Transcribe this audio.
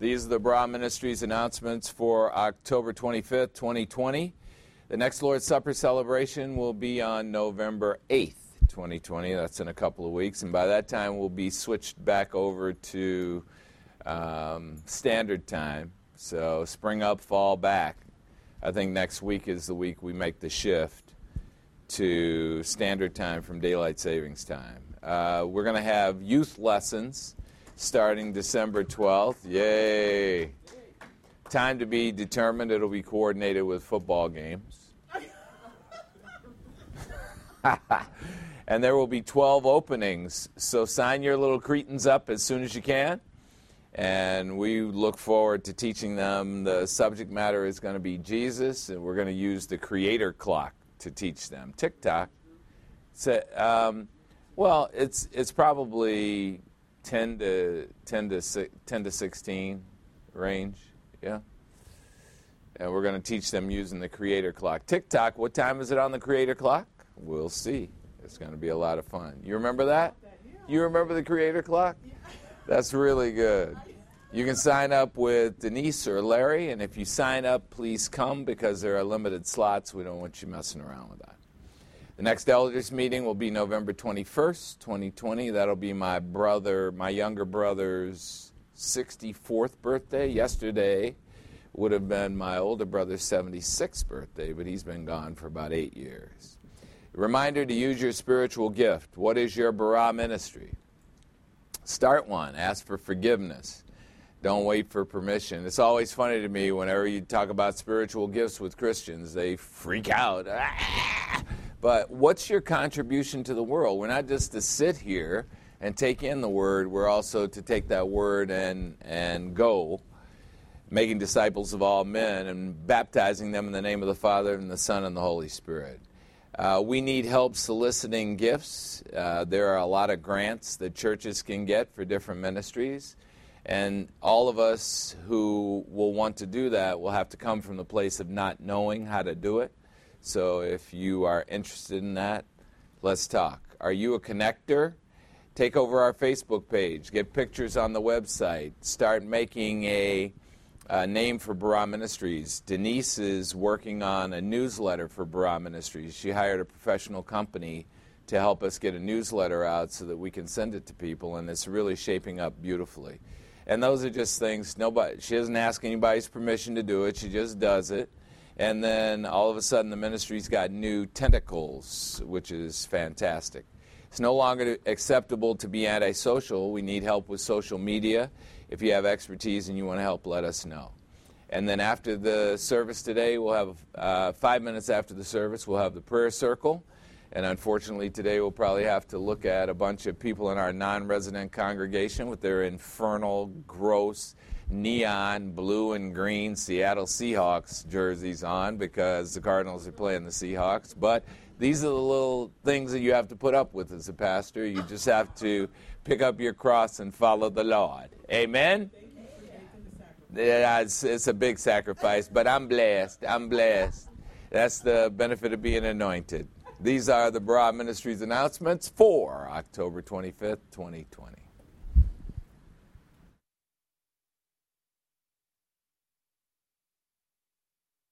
These are the Barah Ministries announcements for October 25th, 2020. The next Lord's Supper celebration will be on November 8th, 2020. That's in a couple of weeks. And by that time, we'll be switched back over to um, standard time. So spring up, fall back. I think next week is the week we make the shift to standard time from daylight savings time. Uh, we're going to have youth lessons starting December 12th. Yay! Time to be determined. It'll be coordinated with football games. and there will be 12 openings. So sign your little cretins up as soon as you can. And we look forward to teaching them. The subject matter is going to be Jesus, and we're going to use the creator clock to teach them. TikTok. So, um, well, it's, it's probably 10 to, 10 to, 10 to 16 range. Yeah. And we're going to teach them using the creator clock. TikTok, what time is it on the creator clock? We'll see. It's going to be a lot of fun. You remember that? You remember the creator clock? That's really good. You can sign up with Denise or Larry, and if you sign up, please come because there are limited slots. We don't want you messing around with that. The next elders meeting will be November 21st, 2020. That'll be my brother, my younger brother's 64th birthday. Yesterday would have been my older brother's 76th birthday, but he's been gone for about eight years. Reminder to use your spiritual gift. What is your Barah ministry? Start one. Ask for forgiveness. Don't wait for permission. It's always funny to me whenever you talk about spiritual gifts with Christians, they freak out. But what's your contribution to the world? We're not just to sit here and take in the word, we're also to take that word and, and go, making disciples of all men and baptizing them in the name of the Father and the Son and the Holy Spirit. Uh, we need help soliciting gifts. Uh, there are a lot of grants that churches can get for different ministries. And all of us who will want to do that will have to come from the place of not knowing how to do it. So if you are interested in that, let's talk. Are you a connector? Take over our Facebook page, get pictures on the website, start making a, name for Barah Ministries. Denise is working on a newsletter for Barah Ministries. She hired a professional company to help us get a newsletter out so that we can send it to people, and it's really shaping up beautifully. And those are just things nobody she doesn't ask anybody's permission to do it, she just does it. And then all of a sudden the ministry's got new tentacles, which is fantastic. It's no longer acceptable to be antisocial. We need help with social media. If you have expertise and you want to help, let us know. And then after the service today, we'll have uh, five minutes after the service, we'll have the prayer circle. And unfortunately, today we'll probably have to look at a bunch of people in our non resident congregation with their infernal, gross, neon blue and green Seattle Seahawks jerseys on because the Cardinals are playing the Seahawks. But these are the little things that you have to put up with as a pastor. You just have to pick up your cross and follow the Lord. Amen? Yeah, it's, it's a big sacrifice, but I'm blessed. I'm blessed. That's the benefit of being anointed. These are the Barah Ministries announcements for October 25th, 2020.